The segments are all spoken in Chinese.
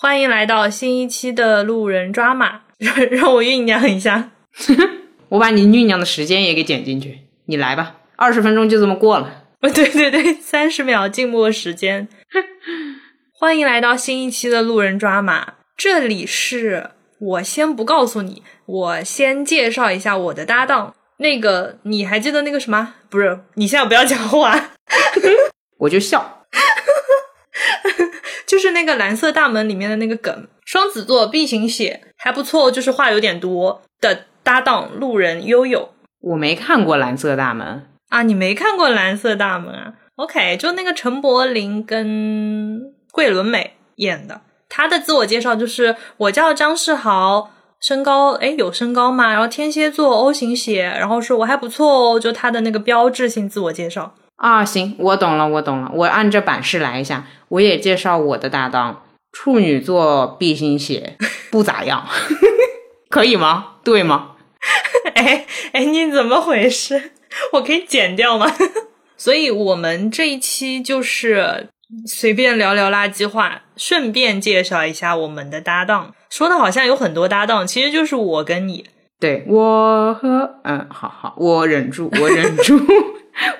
欢迎来到新一期的路人抓马，让我酝酿一下。我把你酝酿的时间也给剪进去，你来吧，二十分钟就这么过了。对对对，三十秒静默时间。欢迎来到新一期的路人抓马，这里是我先不告诉你，我先介绍一下我的搭档。那个你还记得那个什么？不是，你现在不要讲话，我就笑。就是那个蓝色大门里面的那个梗，双子座 B 型血还不错，就是话有点多的搭档路人悠悠。我没看过蓝色大门啊，你没看过蓝色大门啊？OK，就那个陈柏霖跟桂纶镁演的，他的自我介绍就是我叫张世豪，身高哎有身高吗？然后天蝎座 O 型血，然后说我还不错哦，就他的那个标志性自我介绍。啊，行，我懂了，我懂了，我按着版式来一下。我也介绍我的搭档，处女座 B 型血，不咋样，可以吗？对吗？哎哎，你怎么回事？我可以剪掉吗？所以我们这一期就是随便聊聊垃圾话，顺便介绍一下我们的搭档。说的好像有很多搭档，其实就是我跟你。对我和嗯，好好，我忍住，我忍住。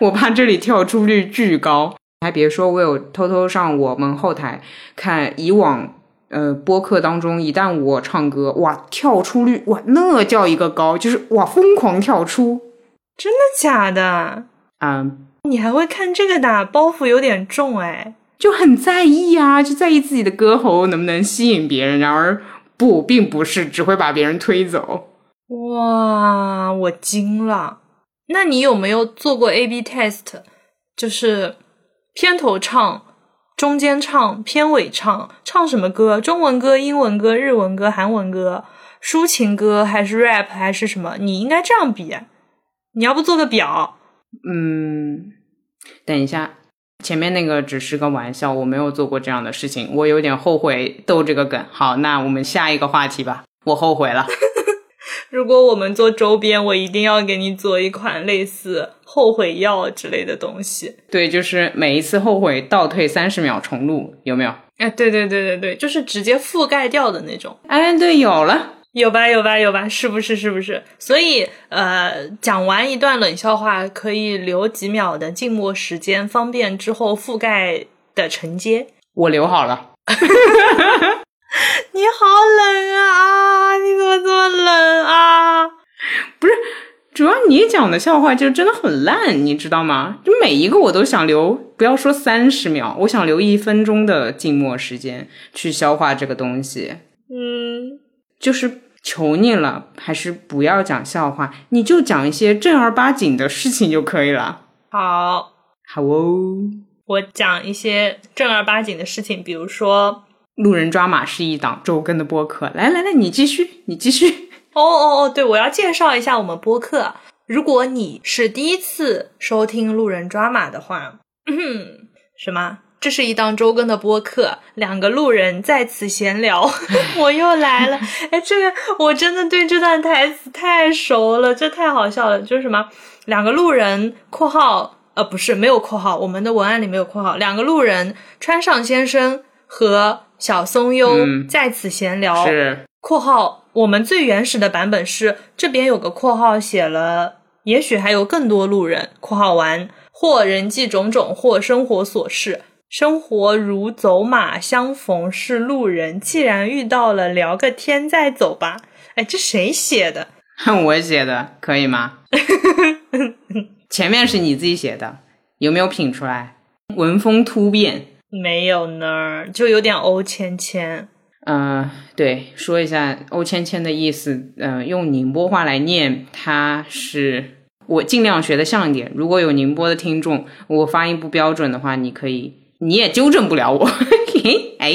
我怕这里跳出率巨高，还别说，我有偷偷上我们后台看以往呃播客当中，一旦我唱歌，哇，跳出率哇，那叫一个高，就是哇，疯狂跳出，真的假的？嗯，你还会看这个的？包袱有点重哎，就很在意啊，就在意自己的歌喉能不能吸引别人，然而不，并不是只会把别人推走。哇，我惊了。那你有没有做过 A/B test？就是片头唱、中间唱、片尾唱，唱什么歌？中文歌、英文歌、日文歌、韩文歌，抒情歌还是 rap 还是什么？你应该这样比。你要不做个表？嗯，等一下，前面那个只是个玩笑，我没有做过这样的事情，我有点后悔逗这个梗。好，那我们下一个话题吧。我后悔了。如果我们做周边，我一定要给你做一款类似后悔药之类的东西。对，就是每一次后悔倒退三十秒重录，有没有？哎，对对对对对，就是直接覆盖掉的那种。哎，对，有了，有吧有吧有吧，是不是是不是？所以呃，讲完一段冷笑话，可以留几秒的静默时间，方便之后覆盖的承接。我留好了。你好主要你讲的笑话就真的很烂，你知道吗？就每一个我都想留，不要说三十秒，我想留一分钟的静默时间去消化这个东西。嗯，就是求你了，还是不要讲笑话，你就讲一些正儿八经的事情就可以了。好，好哦，我讲一些正儿八经的事情，比如说。路人抓马是一档周更的播客，来来来，你继续，你继续。哦哦哦，对，我要介绍一下我们播客。如果你是第一次收听路人抓马的话，嗯什么？这是一档周更的播客，两个路人在此闲聊。我又来了，哎，这个我真的对这段台词太熟了，这太好笑了。就是什么？两个路人（括号呃不是没有括号，我们的文案里没有括号）。两个路人，川上先生和。小松优在此闲聊。是括号，我们最原始的版本是这边有个括号写了，也许还有更多路人。括号完，或人际种种，或生活琐事。生活如走马相逢是路人，既然遇到了，聊个天再走吧。哎，这谁写的？我写的，可以吗？前面是你自己写的，有没有品出来？文风突变。没有呢，就有点欧芊芊。嗯，对，说一下欧芊芊的意思。嗯，用宁波话来念，它是我尽量学的像一点。如果有宁波的听众，我发音不标准的话，你可以，你也纠正不了我。哎，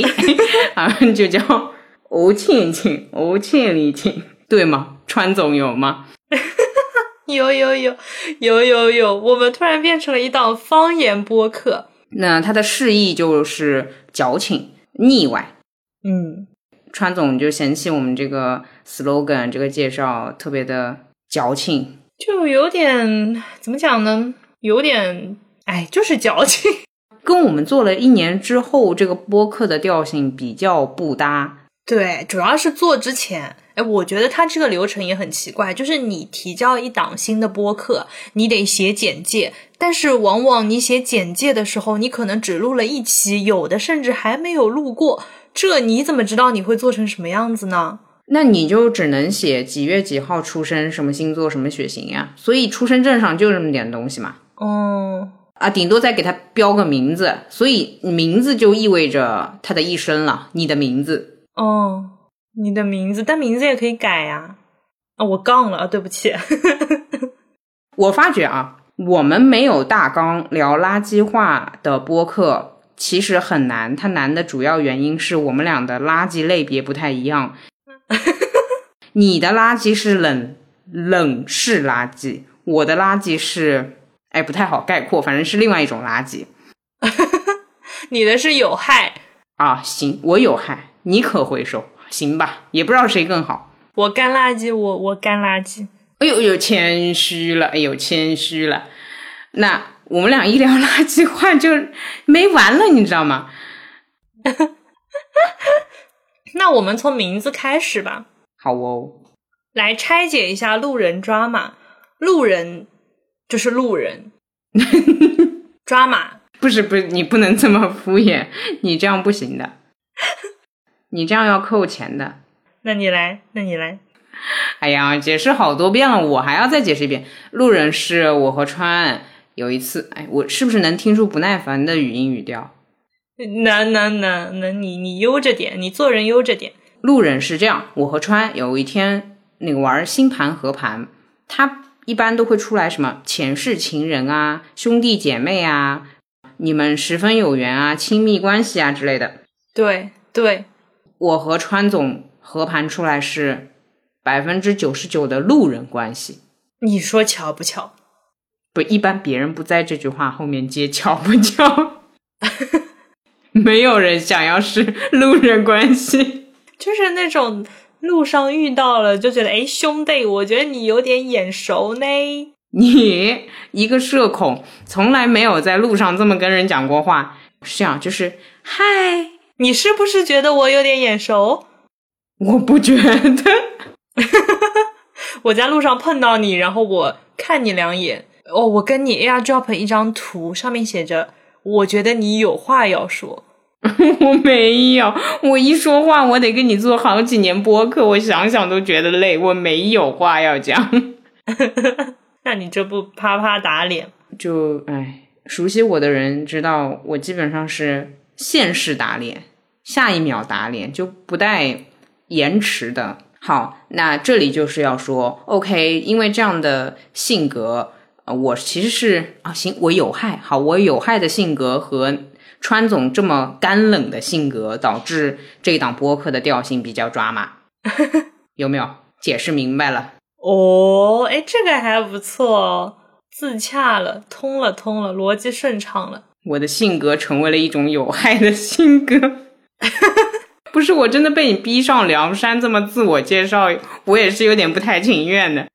啊，就叫欧芊芊，欧芊芊芊，对吗？川总有吗？有有有有有有，我们突然变成了一档方言播客。那它的释义就是矫情、腻歪。嗯，川总就嫌弃我们这个 slogan 这个介绍特别的矫情，就有点怎么讲呢？有点哎，就是矫情。跟我们做了一年之后这个播客的调性比较不搭。对，主要是做之前，哎，我觉得他这个流程也很奇怪，就是你提交一档新的播客，你得写简介，但是往往你写简介的时候，你可能只录了一期，有的甚至还没有录过，这你怎么知道你会做成什么样子呢？那你就只能写几月几号出生，什么星座，什么血型呀？所以出生证上就这么点东西嘛。哦，啊，顶多再给他标个名字，所以名字就意味着他的一生了，你的名字。哦，你的名字，但名字也可以改呀。啊，我杠了，对不起。我发觉啊，我们没有大纲聊垃圾话的播客其实很难。它难的主要原因是我们俩的垃圾类别不太一样。你的垃圾是冷冷式垃圾，我的垃圾是哎不太好概括，反正是另外一种垃圾。你的是有害啊？行，我有害。你可回收行吧，也不知道谁更好。我干垃圾，我我干垃圾。哎呦呦，谦虚了，哎呦，谦虚了。那我们俩一聊垃圾话就没完了，你知道吗？那我们从名字开始吧。好哦，来拆解一下路人抓马。路人就是路人，抓马不是不是，你不能这么敷衍，你这样不行的。你这样要扣钱的，那你来，那你来。哎呀，解释好多遍了，我还要再解释一遍。路人是我和川有一次，哎，我是不是能听出不耐烦的语音语调？能能能能，你你悠着点，你做人悠着点。路人是这样，我和川有一天那个玩星盘合盘，他一般都会出来什么前世情人啊、兄弟姐妹啊、你们十分有缘啊、亲密关系啊之类的。对对。我和川总合盘出来是百分之九十九的路人关系，你说巧不巧？不，一般别人不在这句话后面接巧不巧，没有人想要是路人关系，就是那种路上遇到了就觉得，哎，兄弟，我觉得你有点眼熟呢。你一个社恐，从来没有在路上这么跟人讲过话，是这样，就是嗨。你是不是觉得我有点眼熟？我不觉得。我在路上碰到你，然后我看你两眼。哦，我跟你 AirDrop 一张图，上面写着“我觉得你有话要说 ”。我没有，我一说话，我得跟你做好几年播客，我想想都觉得累。我没有话要讲。那你这不啪啪打脸？就哎，熟悉我的人知道，我基本上是。现世打脸，下一秒打脸就不带延迟的。好，那这里就是要说，OK，因为这样的性格，呃，我其实是啊，行，我有害。好，我有害的性格和川总这么干冷的性格，导致这档播客的调性比较抓马，有没有解释明白了？哦，哎，这个还不错，自洽了，通了，通了，逻辑顺畅了。我的性格成为了一种有害的性格，不是我真的被你逼上梁山这么自我介绍，我也是有点不太情愿的。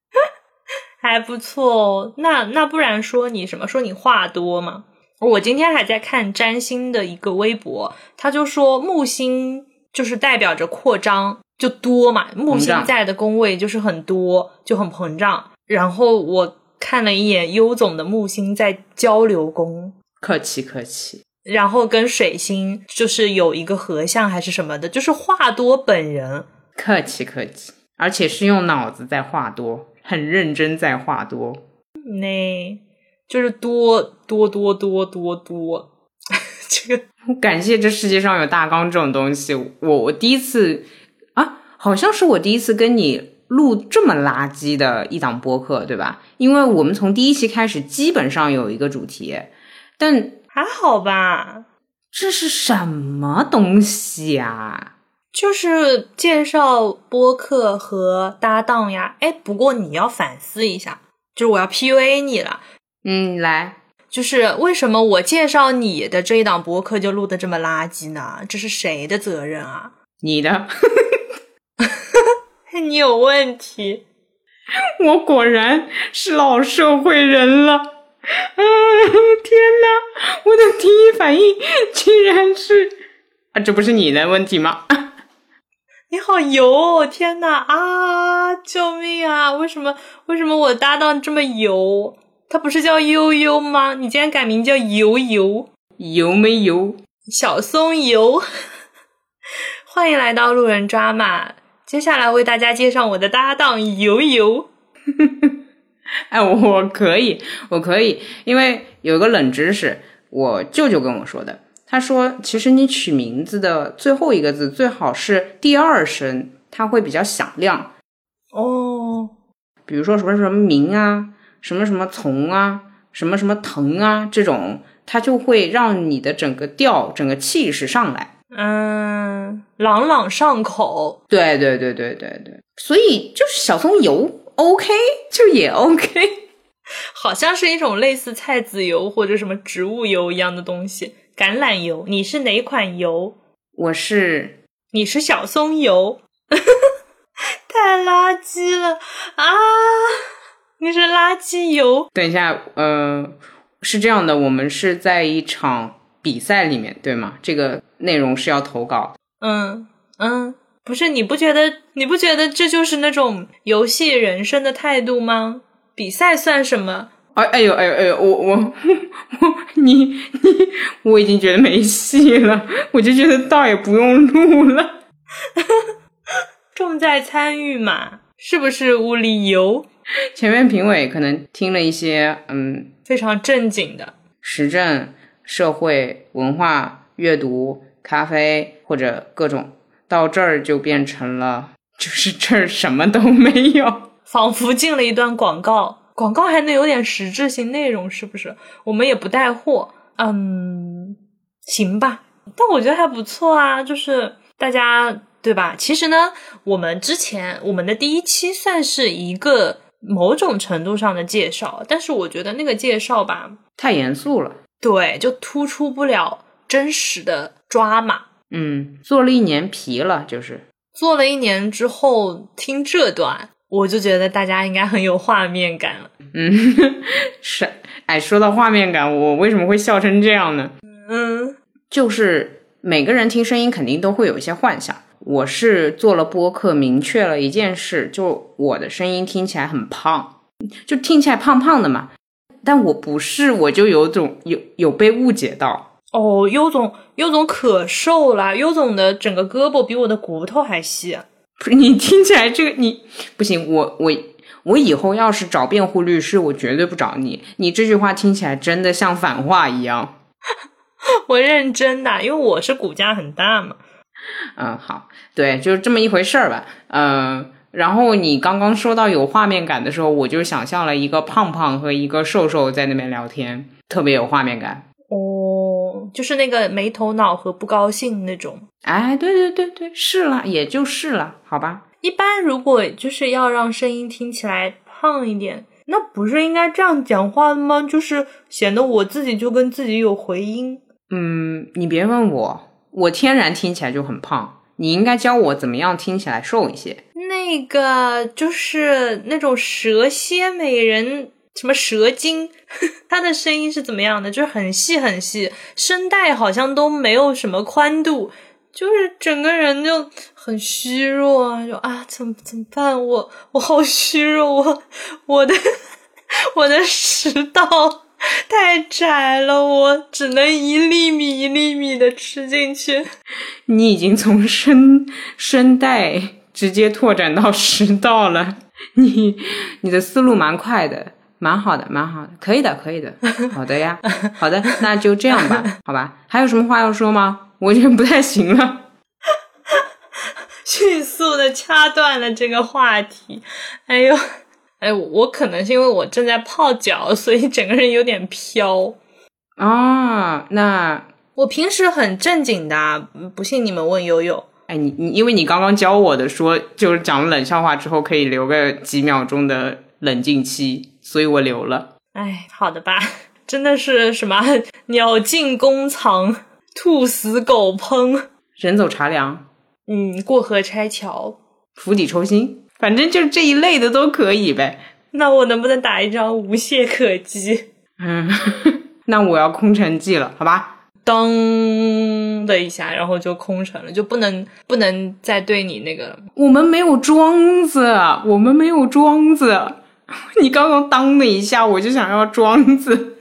还不错哦，那那不然说你什么？说你话多吗？我今天还在看占星的一个微博，他就说木星就是代表着扩张，就多嘛。木星在的宫位就是很多，就很膨胀。然后我看了一眼优总的木星在交流宫。客气客气，然后跟水星就是有一个合相还是什么的，就是话多本人。客气客气，而且是用脑子在话多，很认真在话多。那就是多多多多多多。这个感谢这世界上有大纲这种东西。我我第一次啊，好像是我第一次跟你录这么垃圾的一档播客，对吧？因为我们从第一期开始基本上有一个主题。但还好吧，这是什么东西呀？就是介绍播客和搭档呀。哎，不过你要反思一下，就是我要 PUA 你了。嗯，来，就是为什么我介绍你的这一档播客就录的这么垃圾呢？这是谁的责任啊？你的，你有问题。我果然是老社会人了。啊！天哪，我的第一反应竟然是啊，这不是你的问题吗？你好油哦！天呐啊！救命啊！为什么为什么我搭档这么油？他不是叫悠悠吗？你竟然改名叫油油，油没油？小松油。欢迎来到路人抓马，接下来为大家介绍我的搭档油油。哎，我可以，我可以，因为有一个冷知识，我舅舅跟我说的。他说，其实你取名字的最后一个字最好是第二声，它会比较响亮。哦，比如说什么什么明啊，什么什么从啊，什么什么腾啊，这种，它就会让你的整个调、整个气势上来。嗯，朗朗上口。对对对对对对，所以就是小葱油，OK，就也 OK，好像是一种类似菜籽油或者什么植物油一样的东西。橄榄油，你是哪款油？我是，你是小松油，太垃圾了啊！你是垃圾油。等一下，呃，是这样的，我们是在一场比赛里面，对吗？这个内容是要投稿。嗯嗯，不是，你不觉得你不觉得这就是那种游戏人生的态度吗？比赛算什么？哎哎呦哎呦哎呦，我我我你你，我已经觉得没戏了，我就觉得倒也不用录了，重在参与嘛，是不是无理由？前面评委可能听了一些嗯非常正经的时政、社会、文化、阅读、咖啡或者各种，到这儿就变成了就是这儿什么都没有，仿佛进了一段广告。广告还能有点实质性内容，是不是？我们也不带货，嗯，行吧。但我觉得还不错啊，就是大家对吧？其实呢，我们之前我们的第一期算是一个某种程度上的介绍，但是我觉得那个介绍吧，太严肃了，对，就突出不了真实的抓马。嗯，做了一年皮了，就是做了一年之后听这段。我就觉得大家应该很有画面感了。嗯，是。哎，说到画面感，我为什么会笑成这样呢？嗯，就是每个人听声音肯定都会有一些幻想。我是做了播客，明确了一件事，就我的声音听起来很胖，就听起来胖胖的嘛。但我不是，我就有种有有被误解到。哦，优总，优总可瘦了，优总的整个胳膊比我的骨头还细。不 是你听起来这个你不行，我我我以后要是找辩护律师，我绝对不找你。你这句话听起来真的像反话一样。我认真的，因为我是骨架很大嘛。嗯，好，对，就是这么一回事儿吧。嗯，然后你刚刚说到有画面感的时候，我就想象了一个胖胖和一个瘦瘦在那边聊天，特别有画面感。就是那个没头脑和不高兴那种，哎，对对对对，是了，也就是了，好吧。一般如果就是要让声音听起来胖一点，那不是应该这样讲话的吗？就是显得我自己就跟自己有回音。嗯，你别问我，我天然听起来就很胖，你应该教我怎么样听起来瘦一些。那个就是那种蛇蝎美人。什么蛇精，他的声音是怎么样的？就是很细很细，声带好像都没有什么宽度，就是整个人就很虚弱啊！就啊，怎么怎么办？我我好虚弱，我我的 我的食道 太窄了，我只能一粒米一粒米的吃进去。你已经从声声带直接拓展到食道了，你你的思路蛮快的。蛮好的，蛮好的，可以的，可以的，好的呀，好的，那就这样吧，好吧，还有什么话要说吗？我已经不太行了，迅速的掐断了这个话题。哎呦，哎，我可能是因为我正在泡脚，所以整个人有点飘。啊，那我平时很正经的，不信你们问悠悠。哎，你你，因为你刚刚教我的说，就是讲了冷笑话之后可以留个几秒钟的冷静期。所以我留了。哎，好的吧，真的是什么鸟尽弓藏，兔死狗烹，人走茶凉。嗯，过河拆桥，釜底抽薪，反正就是这一类的都可以呗。那我能不能打一张无懈可击？嗯，那我要空城计了，好吧？当的一下，然后就空城了，就不能不能再对你那个。我们没有庄子，我们没有庄子。你刚刚当的一下，我就想要庄子。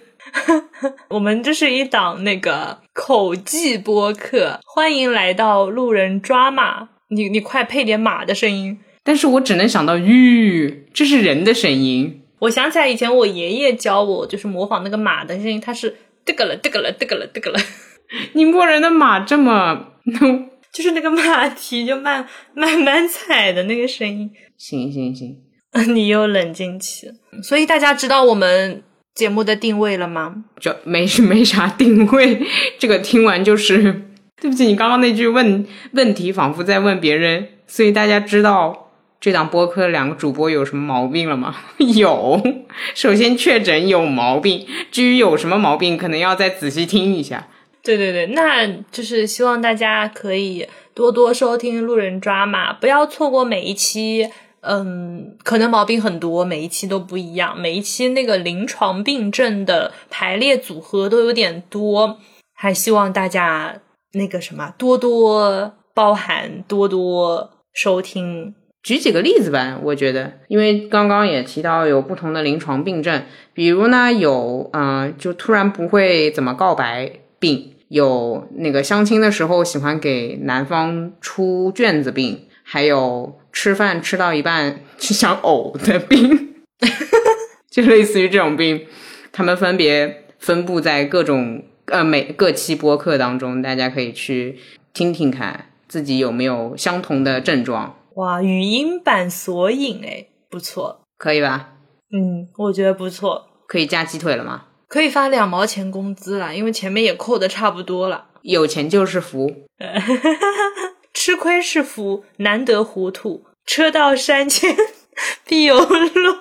我们这是一档那个口技播客，欢迎来到路人抓马。你你快配点马的声音。但是我只能想到吁，这是人的声音。我想起来以前我爷爷教我，就是模仿那个马的声音，他是这个了，这个了，这个了，这个了。宁波人的马这么，就是那个马蹄就慢慢慢踩的那个声音。行行行，你又冷静起。所以大家知道我们节目的定位了吗？就没 没啥定位。这个听完就是，对不起，你刚刚那句问问题仿佛在问别人，所以大家知道。这档播客两个主播有什么毛病了吗？有，首先确诊有毛病，至于有什么毛病，可能要再仔细听一下。对对对，那就是希望大家可以多多收听路人抓马，不要错过每一期。嗯，可能毛病很多，每一期都不一样，每一期那个临床病症的排列组合都有点多，还希望大家那个什么多多包涵，多多收听。举几个例子吧，我觉得，因为刚刚也提到有不同的临床病症，比如呢有，嗯，就突然不会怎么告白病，有那个相亲的时候喜欢给男方出卷子病，还有吃饭吃到一半就想呕的病，就类似于这种病，他们分别分布在各种呃每各期播客当中，大家可以去听听看自己有没有相同的症状。哇，语音版索引哎，不错，可以吧？嗯，我觉得不错。可以加鸡腿了吗？可以发两毛钱工资了，因为前面也扣的差不多了。有钱就是福，吃亏是福，难得糊涂。车到山前必有路，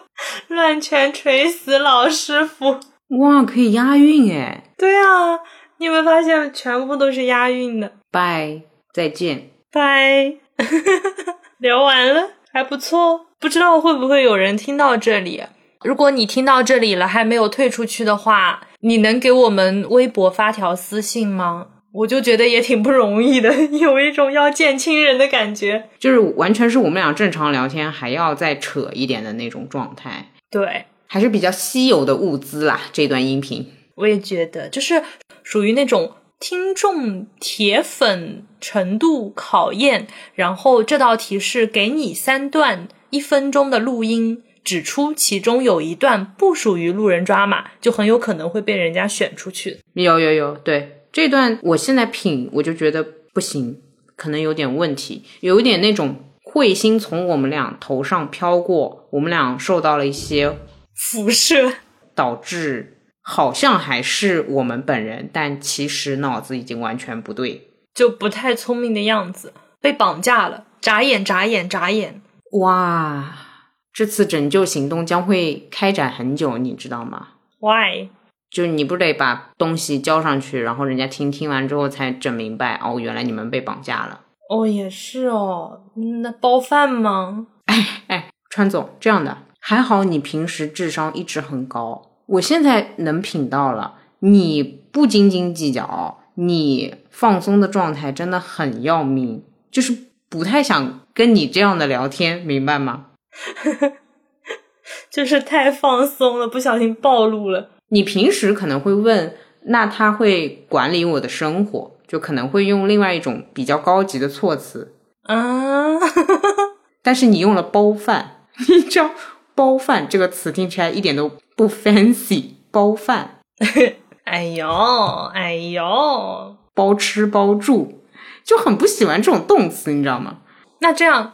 乱拳捶死老师傅。哇，可以押韵哎！对啊，你有没有发现全部都是押韵的？拜，再见。拜。聊完了还不错，不知道会不会有人听到这里。如果你听到这里了还没有退出去的话，你能给我们微博发条私信吗？我就觉得也挺不容易的，有一种要见亲人的感觉，就是完全是我们俩正常聊天还要再扯一点的那种状态。对，还是比较稀有的物资啦。这段音频我也觉得，就是属于那种。听众铁粉程度考验，然后这道题是给你三段一分钟的录音，指出其中有一段不属于路人抓马，就很有可能会被人家选出去。有有有，对这段我现在品，我就觉得不行，可能有点问题，有一点那种彗星从我们俩头上飘过，我们俩受到了一些辐射，导致。好像还是我们本人，但其实脑子已经完全不对，就不太聪明的样子，被绑架了，眨眼眨眼眨眼。哇，这次拯救行动将会开展很久，你知道吗？Why？就是你不得把东西交上去，然后人家听听完之后才整明白，哦，原来你们被绑架了。哦，也是哦，那包饭吗？哎哎，川总，这样的还好，你平时智商一直很高。我现在能品到了，你不斤斤计较，你放松的状态真的很要命，就是不太想跟你这样的聊天，明白吗？就是太放松了，不小心暴露了。你平时可能会问，那他会管理我的生活，就可能会用另外一种比较高级的措辞啊，但是你用了包饭，你知道包饭这个词听起来一点都。不 fancy 包饭，哎呦哎呦，包吃包住，就很不喜欢这种动词，你知道吗？那这样，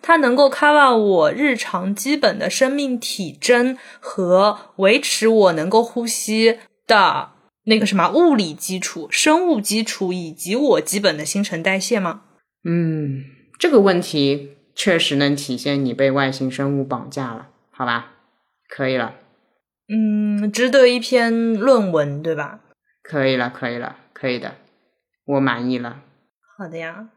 它能够 cover 我日常基本的生命体征和维持我能够呼吸的那个什么物理基础、生物基础以及我基本的新陈代谢吗？嗯，这个问题确实能体现你被外星生物绑架了，好吧？可以了。嗯，值得一篇论文，对吧？可以了，可以了，可以的，我满意了。好的呀，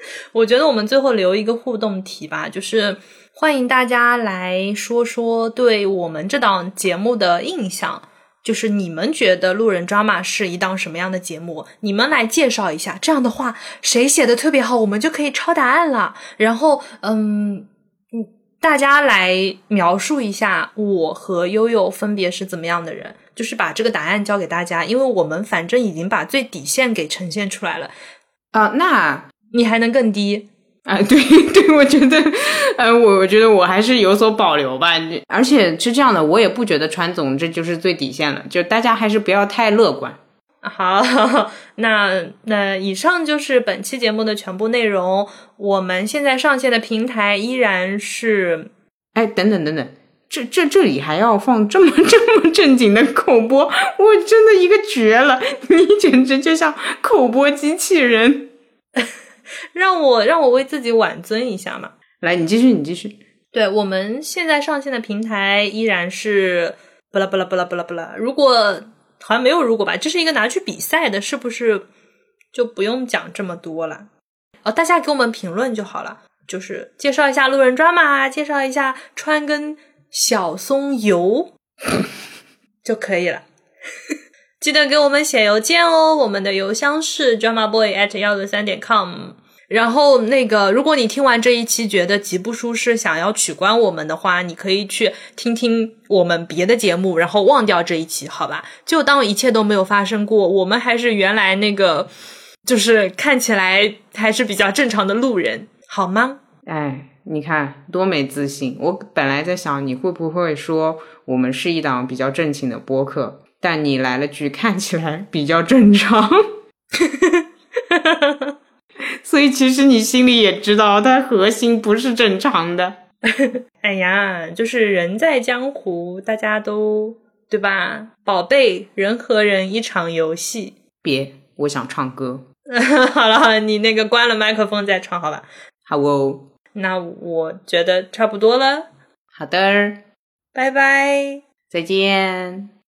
我觉得我们最后留一个互动题吧，就是欢迎大家来说说对我们这档节目的印象。就是你们觉得《路人抓马》是一档什么样的节目？你们来介绍一下。这样的话，谁写的特别好，我们就可以抄答案了。然后，嗯嗯，大家来描述一下我和悠悠分别是怎么样的人，就是把这个答案交给大家，因为我们反正已经把最底线给呈现出来了。啊，那你还能更低？啊，对 对，我觉得，呃，我我觉得我还是有所保留吧。而且是这样的，我也不觉得川总这就是最底线了，就大家还是不要太乐观。好，那那以上就是本期节目的全部内容。我们现在上线的平台依然是……哎，等等等等，这这这里还要放这么 这么正经的口播，我真的一个绝了！你简直就像口播机器人。让我让我为自己挽尊一下嘛！来，你继续，你继续。对我们现在上线的平台依然是不啦不啦不啦不啦不啦。如果好像没有如果吧，这是一个拿去比赛的，是不是就不用讲这么多了？哦，大家给我们评论就好了，就是介绍一下路人抓马，介绍一下川跟小松游 就可以了。记得给我们写邮件哦，我们的邮箱是 drama boy at 幺六三点 com。然后那个，如果你听完这一期觉得极不舒适，想要取关我们的话，你可以去听听我们别的节目，然后忘掉这一期，好吧？就当一切都没有发生过。我们还是原来那个，就是看起来还是比较正常的路人，好吗？哎，你看多没自信！我本来在想你会不会说我们是一档比较正经的播客。但你来了句看起来比较正常，所以其实你心里也知道，它核心不是正常的。哎呀，就是人在江湖，大家都对吧？宝贝，人和人一场游戏。别，我想唱歌。好了好了，你那个关了麦克风再唱好吧。好哦。那我觉得差不多了。好的，拜拜，再见。